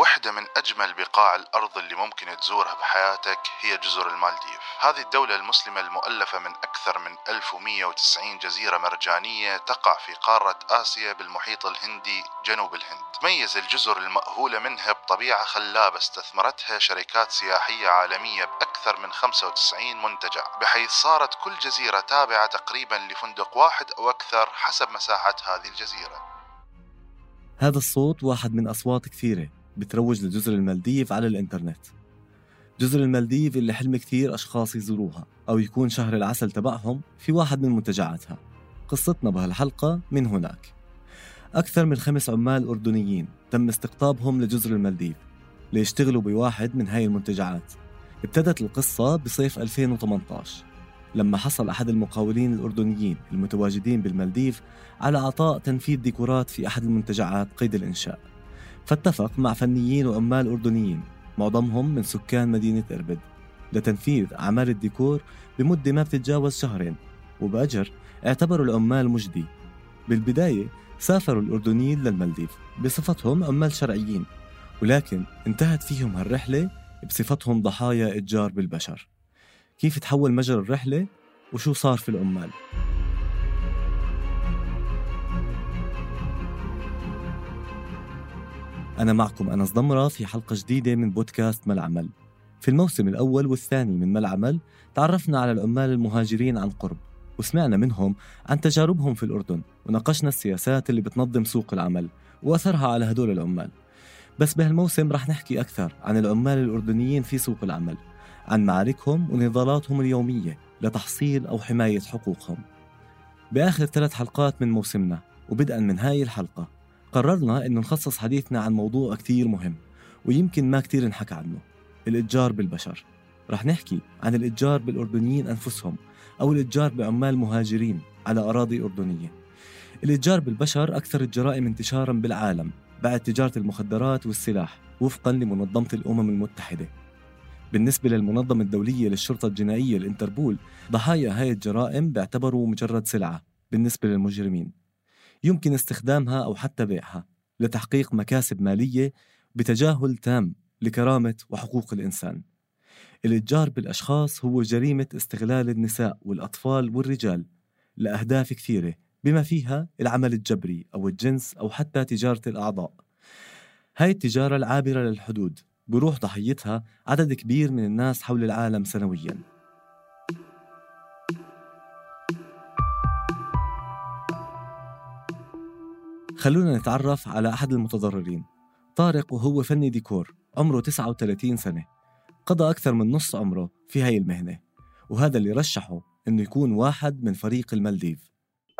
واحدة من أجمل بقاع الأرض اللي ممكن تزورها بحياتك هي جزر المالديف. هذه الدولة المسلمة المؤلفة من أكثر من 1190 جزيرة مرجانية تقع في قارة آسيا بالمحيط الهندي جنوب الهند. تميز الجزر المأهولة منها بطبيعة خلابة استثمرتها شركات سياحية عالمية بأكثر من 95 منتجع بحيث صارت كل جزيرة تابعة تقريبا لفندق واحد أو أكثر حسب مساحة هذه الجزيرة. هذا الصوت واحد من أصوات كثيرة. بتروج لجزر المالديف على الإنترنت. جزر المالديف اللي حلم كثير أشخاص يزوروها أو يكون شهر العسل تبعهم في واحد من منتجعاتها. قصتنا بهالحلقة من هناك. أكثر من خمس عمال أردنيين تم استقطابهم لجزر المالديف ليشتغلوا بواحد من هاي المنتجعات. ابتدت القصة بصيف 2018 لما حصل أحد المقاولين الأردنيين المتواجدين بالمالديف على عطاء تنفيذ ديكورات في أحد المنتجعات قيد الإنشاء. فاتفق مع فنيين وعمال أردنيين معظمهم من سكان مدينة إربد لتنفيذ أعمال الديكور بمدة ما بتتجاوز شهرين وبأجر اعتبروا العمال مجدي. بالبداية سافروا الأردنيين للمالديف بصفتهم عمال شرعيين ولكن انتهت فيهم هالرحلة بصفتهم ضحايا إتجار بالبشر. كيف تحول مجرى الرحلة؟ وشو صار في العمال؟ أنا معكم أنس ضمرة في حلقة جديدة من بودكاست ملعمل. في الموسم الأول والثاني من ملعمل تعرفنا على العمال المهاجرين عن قرب وسمعنا منهم عن تجاربهم في الأردن وناقشنا السياسات اللي بتنظم سوق العمل وأثرها على هدول العمال. بس بهالموسم رح نحكي أكثر عن العمال الأردنيين في سوق العمل عن معاركهم ونضالاتهم اليومية لتحصيل أو حماية حقوقهم. بآخر ثلاث حلقات من موسمنا وبدءا من هاي الحلقة. قررنا أنه نخصص حديثنا عن موضوع كتير مهم ويمكن ما كتير انحكى عنه الإتجار بالبشر. رح نحكي عن الإتجار بالأردنيين أنفسهم أو الإتجار بعمال مهاجرين على أراضي أردنية. الإتجار بالبشر أكثر الجرائم انتشارا بالعالم بعد تجارة المخدرات والسلاح وفقا لمنظمة الأمم المتحدة. بالنسبة للمنظمة الدولية للشرطة الجنائية الإنتربول ضحايا هاي الجرائم بيعتبروا مجرد سلعة بالنسبة للمجرمين. يمكن استخدامها أو حتى بيعها لتحقيق مكاسب مالية بتجاهل تام لكرامة وحقوق الإنسان. الإتجار بالأشخاص هو جريمة استغلال النساء والأطفال والرجال لأهداف كثيرة بما فيها العمل الجبري أو الجنس أو حتى تجارة الأعضاء. هاي التجارة العابرة للحدود بروح ضحيتها عدد كبير من الناس حول العالم سنوياً. خلونا نتعرف على أحد المتضررين. طارق وهو فني ديكور عمره 39 سنة. قضى أكثر من نص عمره في هاي المهنة وهذا اللي رشحه إنه يكون واحد من فريق المالديف.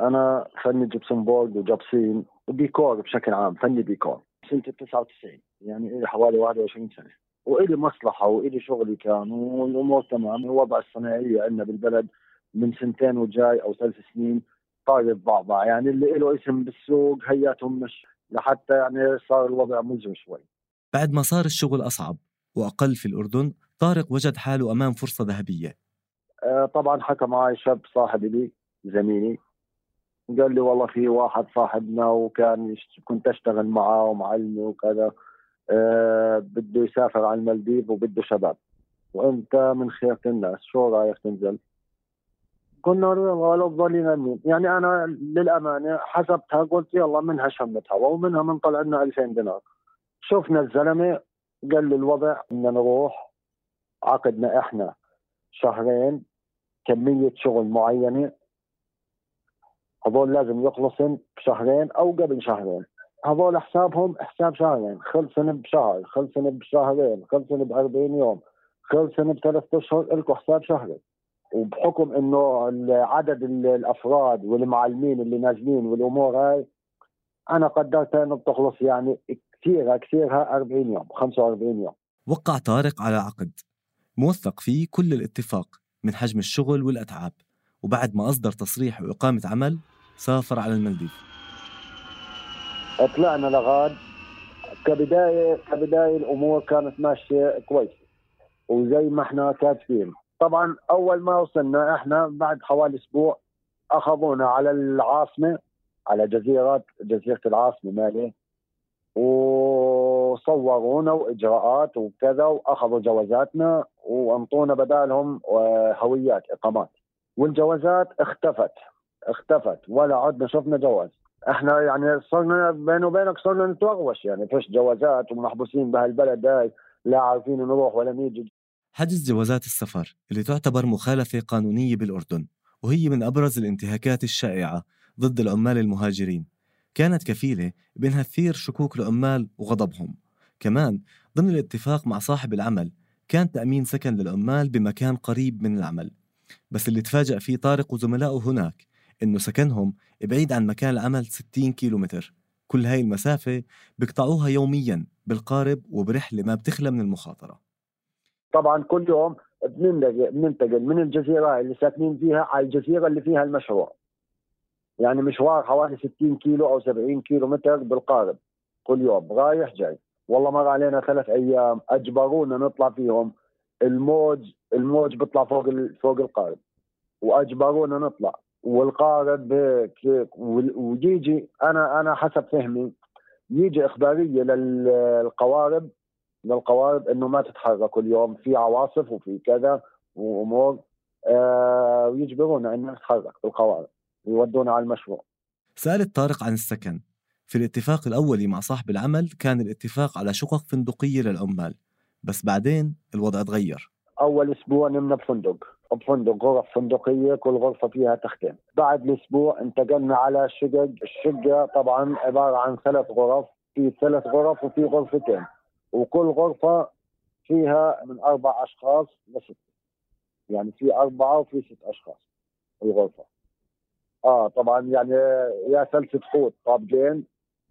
أنا فني gypsum board وجبسين وديكور بشكل عام فني ديكور سنة 99 يعني إلي حوالي 21 سنة. وإلي مصلحة وإلي شغلي كان والأمور تمام. الوضع الصناعيه عندنا بالبلد من سنتين وجاي أو ثلاث سنين طاير بعضها يعني اللي له اسم بالسوق هياتهم مش لحتى يعني صار الوضع مزعج شوي. بعد ما صار الشغل أصعب وأقل في الأردن طارق وجد حاله أمام فرصة ذهبية. آه طبعا حكى معي شاب صاحبي لي زميلي. قال لي والله في واحد صاحبنا وكان. كنت أشتغل معاه ومعلمي وكذا. آه بده يسافر على المالديف وبده شباب. وأنت من خيرة الناس شو رأيك تنزل؟ له والله ضلينا نموت يعني أنا للأمانة حسبتها قلت يلا منها شمة هوا ومنها من طلع لنا 2000 دينار. شفنا الزلمة قال لي الوضع بدنا نروح عقدنا إحنا شهرين كمية شغل معينة. هذول لازم يخلصن بشهرين أو قبل شهرين. هذول حسابهم حساب شهرين. خلصن بشهر خلصن بشهرين خلصن ب 40 يوم خلصن بثلاث أشهر لكم حساب شهري. وبحكم إنه عدد الأفراد والمعلمين اللي نازلين والأمور هاي أنا قدرت انه بتخلص يعني كثيرها كثيرها 40 يوم 45 يوم. وقع طارق على عقد موثق فيه كل الاتفاق من حجم الشغل والأتعاب وبعد ما أصدر تصريح وإقامة عمل سافر على المالديف. طلعنا لغاد. كبدايه كبداية الأمور كانت ماشية كويس وزي ما إحنا كاتبين. طبعا أول ما وصلنا إحنا بعد حوالي أسبوع أخذونا على العاصمة على جزيرة جزيرة العاصمة مالي. وصورونا وإجراءات وكذا وأخذوا جوازاتنا وأنطونا بدالهم آه، هويات إقامات. والجوازات اختفت اختفت ولا عدنا شفنا جواز. إحنا يعني صرنا بيني وبينك صرنا نتوغوش يعني فيش جوازات ومحبوسين بهالبلد هاي لا عارفين نروح ولا نيجي. حجز جوازات السفر اللي تعتبر مخالفة قانونية بالأردن وهي من أبرز الانتهاكات الشائعة ضد العمال المهاجرين. كانت كفيلة بأنها تثير شكوك العمال وغضبهم. كمان ضمن الاتفاق مع صاحب العمل كان تأمين سكن للعمال بمكان قريب من العمل. بس اللي تفاجأ فيه طارق وزملائه هناك إنه سكنهم بعيد عن مكان العمل 60 كيلومتر. كل هاي المسافة بيقطعوها يوميا بالقارب وبرحلة ما بتخلى من المخاطرة. طبعا كل يوم بننتقل من الجزيرة اللي ساكنين فيها على الجزيرة اللي فيها المشروع. يعني مشوار حوالي 60 كيلو أو 70 كيلو متر بالقارب كل يوم رايح جاي. والله مر علينا ثلاث أيام أجبرونا نطلع فيهم. الموج الموج بيطلع فوق فوق القارب وأجبرونا نطلع. والقارب هيك ويجي أنا أنا حسب فهمي يجي إخبارية للقوارب للقوارب إنه ما تتحركوا اليوم في عواصف وفي كذا وأمور آه ويجبرونا ان نتحرك بالقوارب ويودونا على المشروع. سألت طارق عن السكن. في الاتفاق الأولي مع صاحب العمل كان الاتفاق على شقق فندقية للعمال بس بعدين الوضع تغير أول أسبوع نمنا بفندق. بفندق غرف فندقية كل غرفة فيها تختين. بعد الأسبوع انتقلنا على شقق الشقة طبعا عبارة عن ثلاث غرف في ثلاث غرف وفي غرفتين. وكل غرفة فيها من أربع أشخاص لست. يعني في أربعة وفي ست أشخاص الغرفة. آه طبعا يعني يا سلسة حوت طابقين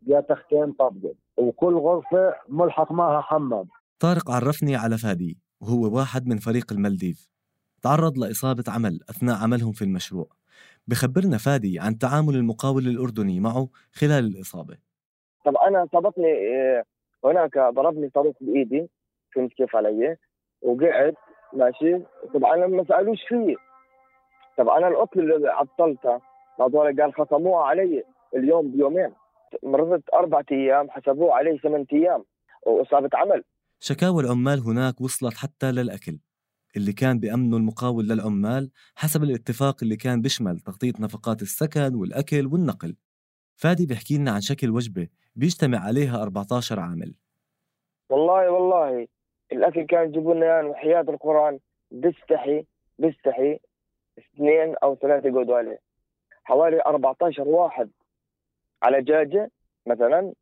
يا تختين طابقين. وكل غرفة ملحق معها حمام. طارق عرفني على فادي وهو واحد من فريق المالديف. تعرض لإصابة عمل أثناء عملهم في المشروع. بخبرنا فادي عن تعامل المقاول الأردني معه خلال الإصابة. طب أنا صابتني آه، هناك ضربني صاروخ بإيدي فهمت كيف علي؟ وقعد ماشي؟ طبعا ما سألوش فيه. طب أنا القتل اللي عطلتها هذول قال خصموها علي اليوم بيومين. مرضت أربعة أيام حسبوه علي ثمان أيام وإصابة عمل. شكاوى العمال هناك وصلت حتى للأكل. اللي كان بأمنه المقاول للعمال حسب الاتفاق اللي كان بيشمل تغطية نفقات السكن والأكل والنقل. فادي بيحكي لنا عن شكل وجبة بيجتمع عليها 14 عامل. والله والله. الأكل كان يجيبوا لنا يعني وحياة القرآن. بيستحي بيستحي. اثنين أو ثلاثة يقعدوا عليه. حوالي 14 واحد. على دجاجة مثلا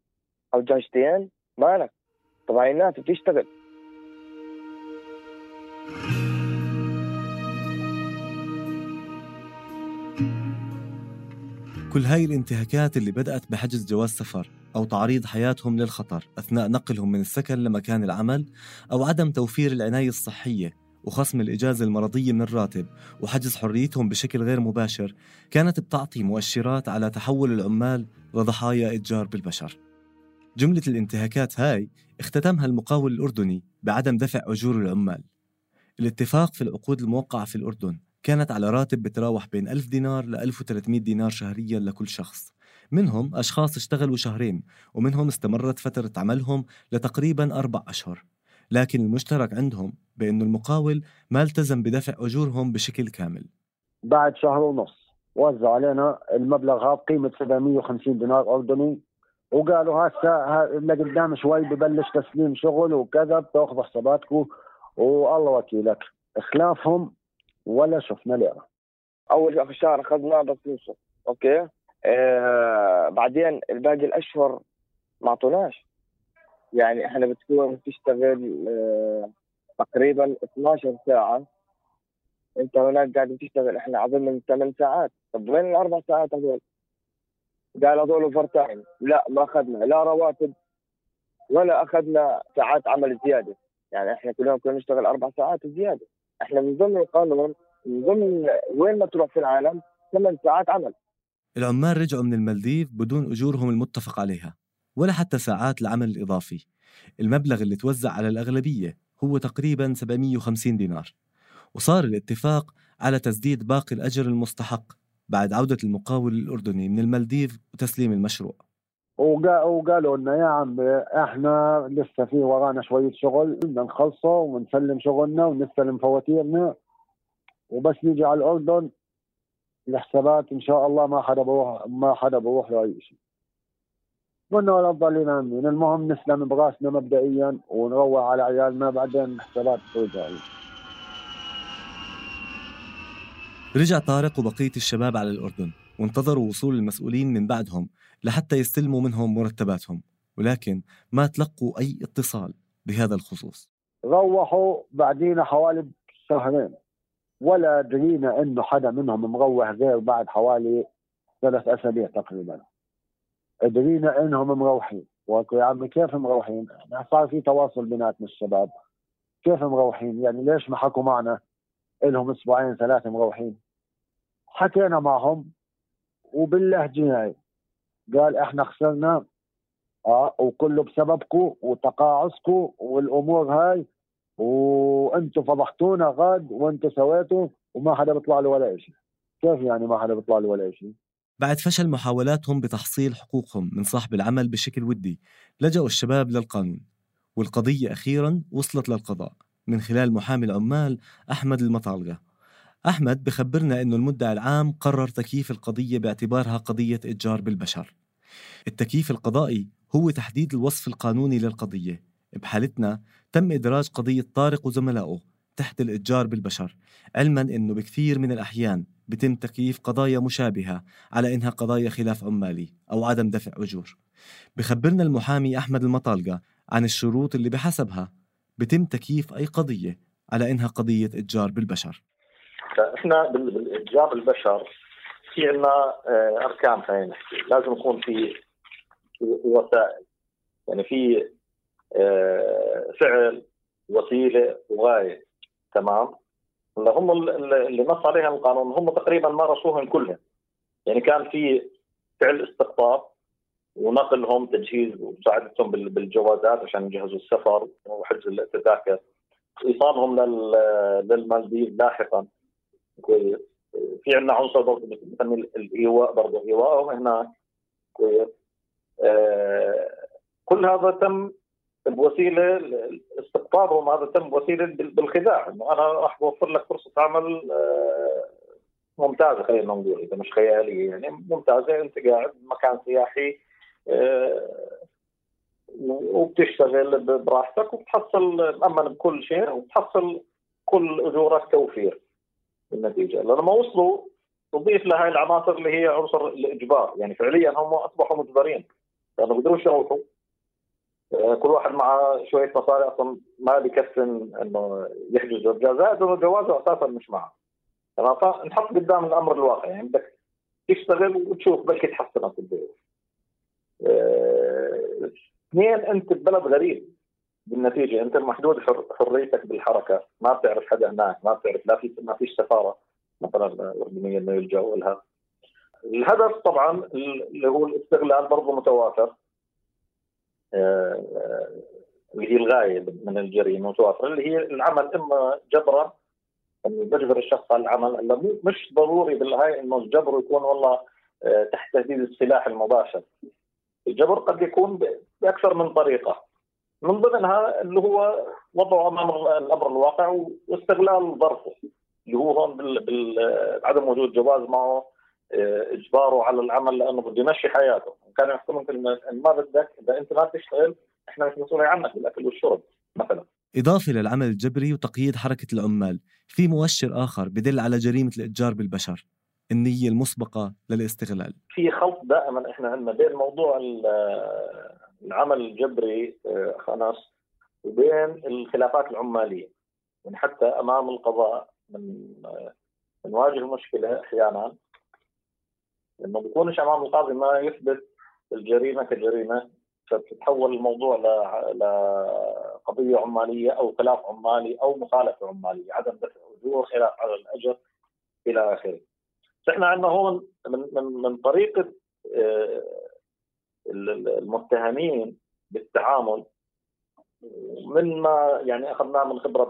أو دجاجتين مالك؟ طبعا الناس بتشتغل. كل هاي الانتهاكات اللي بدأت بحجز جواز سفر. أو تعريض حياتهم للخطر أثناء نقلهم من السكن لمكان العمل أو عدم توفير العناية الصحية وخصم الإجازة المرضية من الراتب وحجز حريتهم بشكل غير مباشر كانت بتعطي مؤشرات على تحول العمال لضحايا إتجار بالبشر. جملة الانتهاكات هاي اختتمها المقاول الأردني بعدم دفع أجور العمال. الاتفاق في العقود الموقعة في الأردن كانت على راتب بتراوح بين 1000 دينار ل 1300 دينار شهريا لكل شخص. منهم أشخاص اشتغلوا شهرين ومنهم استمرت فترة عملهم لتقريبا أربع أشهر. لكن المشترك عندهم بأنه المقاول ما التزم بدفع أجورهم بشكل كامل. بعد شهر ونص وزع علينا المبلغ هذا قيمة 750 دينار أردني وقالوا هسه لقدام شوي ببلش تسليم شغل وكذا بتاخذوا حساباتكم والله وكيلك. خلافهم ولا شفنا ليره أول في الشهر اخذنا بس okay؟ آه بعدين الباقي الأشهر ما أعطوناش. يعني إحنا بتكون تشتغل آه تقريبا 12 ساعة. أنت هناك قاعد تشتغل إحنا اظن من ثمان ساعات. طب وين الأربع ساعات هذول؟ قال هذول overtime لا ما أخذنا. لا رواتب ولا أخذنا ساعات عمل زيادة. يعني إحنا كل يوم كنا نشتغل أربع ساعات زيادة. إحنا من ضمن القانون من ضمن وين ما تروح في العالم ثمان ساعات عمل. العمال رجعوا من المالديف بدون أجورهم المتفق عليها ولا حتى ساعات العمل الإضافي. المبلغ اللي توزع على الأغلبية هو تقريبا 750 دينار. وصار الاتفاق على تسديد باقي الأجر المستحق بعد عودة المقاول الأردني من المالديف وتسليم المشروع. وقالوا لنا يا عم إحنا لسه في ورانا شوية شغل بدنا نخلصه ونسلم شغلنا ونستلم فواتيرنا وبس نيجي على الأردن. الحسابات إن شاء الله ما حدا بروح ما حدا بروح له اي شيء. قلنا ولا ضلينا عاملين المهم نسلم براسنا مبدئيا ونروح على عيالنا بعدين الحسابات ترجع رجع طارق وبقية الشباب على الأردن وانتظروا وصول المسؤولين من بعدهم لحتى يستلموا منهم مرتباتهم ولكن ما تلقوا أي اتصال بهذا الخصوص. روحوا بعدين حوالي شهرين ولا درينا إنه حدا منهم مروح غير بعد حوالي ثلاث أسابيع تقريبا درينا إنهم مروحين وقلت يا عمي كيف مروحين؟ إحنا صار في تواصل بيناتنا الشباب كيف مروحين؟ يعني ليش ما حكوا معنا؟ لهم أسبوعين ثلاثة مروحين حكينا معهم وباللهجة هاي قال إحنا خسرنا آه وكله بسببكم وتقاعسكم والأمور هاي وأنتم فضحتونا غاد وأنتم سويتوا وما حدا بيطلع له ولا شيء كيف يعني ما حدا بيطلع له ولا شيء بعد فشل محاولاتهم بتحصيل حقوقهم من صاحب العمل بشكل ودي لجأوا الشباب للقانون والقضية أخيرا وصلت للقضاء من خلال محامي العمال أحمد المطالقة. أحمد بخبرنا أنه المدعي العام قرر تكييف القضية باعتبارها قضية إتجار بالبشر. التكييف القضائي هو تحديد الوصف القانوني للقضية بحالتنا تم إدراج قضية طارق وزملائه تحت الإتجار بالبشر علما أنه بكثير من الأحيان بتم تكييف قضايا مشابهة على إنها قضايا خلاف عمالي أو عدم دفع أجور. بخبرنا المحامي أحمد المطالقة عن الشروط اللي بحسبها بتم تكييف أي قضية على إنها قضية إتجار بالبشر. إحنا بالإتجار بالبشر في عندنا آه، أركان خلينا نحكي. لازم يكون في وسائل. يعني في فعل وسيلة وغاية. تمام؟ اللي هم اللي نص عليها القانون هم تقريبا مارسوهم كلهم يعني كان في فعل استقطاب ونقلهم تجهيز ومساعدتهم بالجوازات عشان يجهزوا السفر وحجز التذاكر. إيصالهم للمالديف لاحقا. كويس. في عندنا عنصر برضه بنسميه الايواء برضه ايواءهم هناك. كويس. آه كل هذا تم بوسيله استقطابهم هذا تم بوسيله بالخداع. إنه أنا راح بوفر لك فرصة عمل آه ممتازة خلينا نقول إذا مش خيالية يعني ممتازة. أنت قاعد بمكان سياحي آه وبتشتغل براحتك وبتحصل مأمن بكل شيء وبتحصل كل اجورك توفير بالنتيجة. لما وصلوا تضيف لهي العناصر اللي هي عنصر الإجبار. يعني فعليا هم أصبحوا مجبرين. لأنه بيقدروش يروحوا كل واحد معه شوية مصاري أصلا ما بكفي إنه يحجز. زائد انه جوازه أساسا مش معه. نحط قدام الأمر الواقع. يعني بدك تشتغل وتشوف بلكي تحسنك البيت. آه، اثنين أنت ببلد غريب بالنتيجة. أنت محدود حريتك بالحركة. ما بتعرف حدا هناك. ما بتعرف لا في ما فيش سفارة مثلا أردنية إنه يلجأوا لها. الهدف طبعا اللي هو الاستغلال برضه متوافر آه، اللي هي الغاية من الجريمة متوافره اللي هي العمل إما جبرا انه بجبر الشخص على العمل مش ضروري بالهاي إنه الجبر يكون والله آه، تحت تهديد السلاح المباشر. الجبر قد يكون بأكثر من طريقة. من ضمنها اللي هو وضعه أمام الأمر الواقع واستغلال ظرفه اللي هو هون بعدم وجود جواز معه آه، إجباره على العمل لأنه بده يمشي حياته. كان يحكمهم ان ما بدك إذا أنت ما تشتغل إحنا مش مسؤولين عنك بالاكل والشرب مثلا. إضافة للعمل الجبري وتقييد حركة العمال في مؤشر آخر بدل على جريمة الإتجار بالبشر النية المسبقة للاستغلال. في خلط دائما إحنا عندنا بين موضوع العمل الجبري آه، انس وبين الخلافات العمالية يعني حتى أمام القضاء من بنواجه مشكلة أحيانا انه بيكونش أمام القاضي ما يثبت الجريمة كجريمة فبتتحول الموضوع لقضيه عمالية أو خلاف عمالي أو مخالفة عمالية عدم دفع أجور خلاف على الأجر إلى آخره. فإحنا عندنا هون من من من طريقه المتهمين بالتعامل من ما يعني أخذناه من خبرة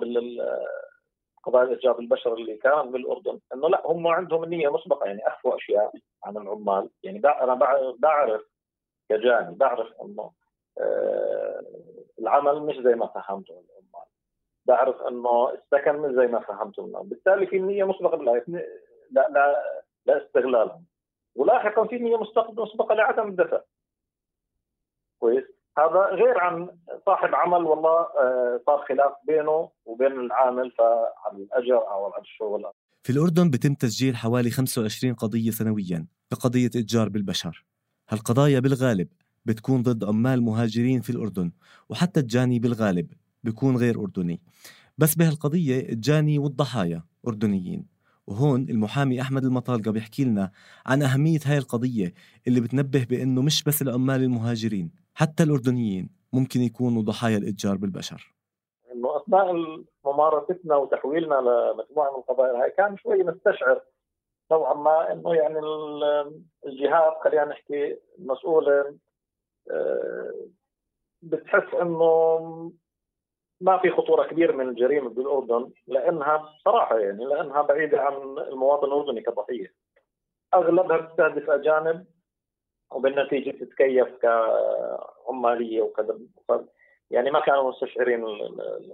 قضايا الاتجار بالبشر اللي كان بالأردن إنه لا هم عندهم النية مسبقة يعني أخفوا أشياء عن العمال يعني أنا بعرف كجاني بعرف إنه آه العمل مش زي ما فهمته العمال بعرف إنه السكن مش زي ما فهمته بالتالي في نية مسبقة لا لا لا استغلالهم ولاحقا في نية مسبقة لعدم الدفع كويس؟ هذا غير عن صاحب عمل والله آه، صار خلاف بينه وبين العامل فعن الأجر أو عن الشغل. في الأردن بتم تسجيل حوالي 25 قضية سنويا بقضية إتجار بالبشر. هالقضايا بالغالب بتكون ضد عمال مهاجرين في الأردن وحتى الجاني بالغالب بيكون غير أردني. بس بهالقضية الجاني والضحايا أردنيين. وهون المحامي أحمد المطالقة بيحكي لنا عن أهمية هاي القضية اللي بتنبه بأنه مش بس العمال المهاجرين حتى الأردنيين ممكن يكونوا ضحايا الإتجار بالبشر. إنه أثناء ممارستنا وتحويلنا لمجموعة من القضايا هاي كان شوي نستشعر نوعا ما إنه يعني الجهات خلينا نحكي المسؤوله آه، بتحس إنه ما في خطورة كبيرة من الجريمة بالأردن لأنها بصراحة يعني لأنها بعيدة عن المواطن الأردني كضحية. أغلبها بتستهدف أجانب وبالنتيجة تتكيف كعمالية وكذا يعني ما كانوا مستشعرين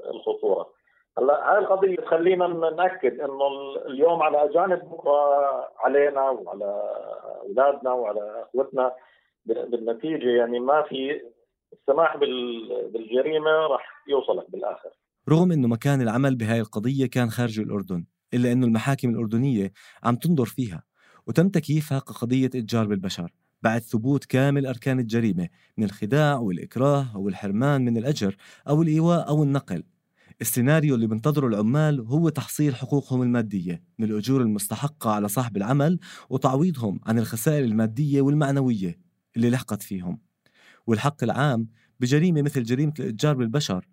الخطورة. هلا هاي القضية تخلينا نأكد إنه اليوم على اجانب بكره علينا وعلى أولادنا وعلى أخوتنا بالنتيجة يعني ما في السماح بالجريمة راح يوصلك بالآخر. رغم إنه مكان العمل بهاي القضية كان خارج الأردن إلا إنه المحاكم الأردنية عم تنظر فيها. وتم تكييفها كقضيه إتجار بالبشر بعد ثبوت كامل أركان الجريمة من الخداع والإكراه أو الحرمان من الأجر أو الإيواء أو النقل. السيناريو اللي بنتظره العمال هو تحصيل حقوقهم المادية من الأجور المستحقة على صاحب العمل وتعويضهم عن الخسائر المادية والمعنوية اللي لحقت فيهم. والحق العام بجريمة مثل جريمة الإتجار بالبشر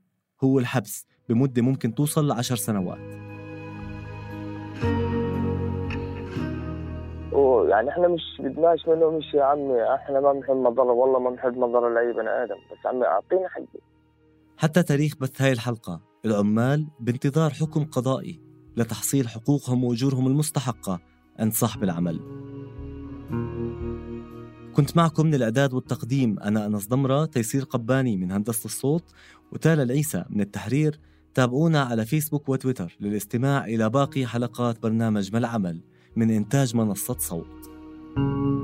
هو الحبس بمدة ممكن توصل لعشر سنوات. يعني إحنا مش بدناش منه مش يا عمي إحنا ما بنحب مضره والله ما بنحب مضره لاي بني آدم بس عمي اعطينا حقي. حتى تاريخ بث هاي الحلقة العمال بانتظار حكم قضائي لتحصيل حقوقهم وأجورهم المستحقة عند صاحب العمل. كنت معكم من الإعداد والتقديم أنا أنس ضمرة تيسير قباني من هندسة الصوت وتالا العيسى من التحرير. تابعونا على فيسبوك وتويتر للاستماع إلى باقي حلقات برنامج ما العمل من إنتاج منصة صوت. thank you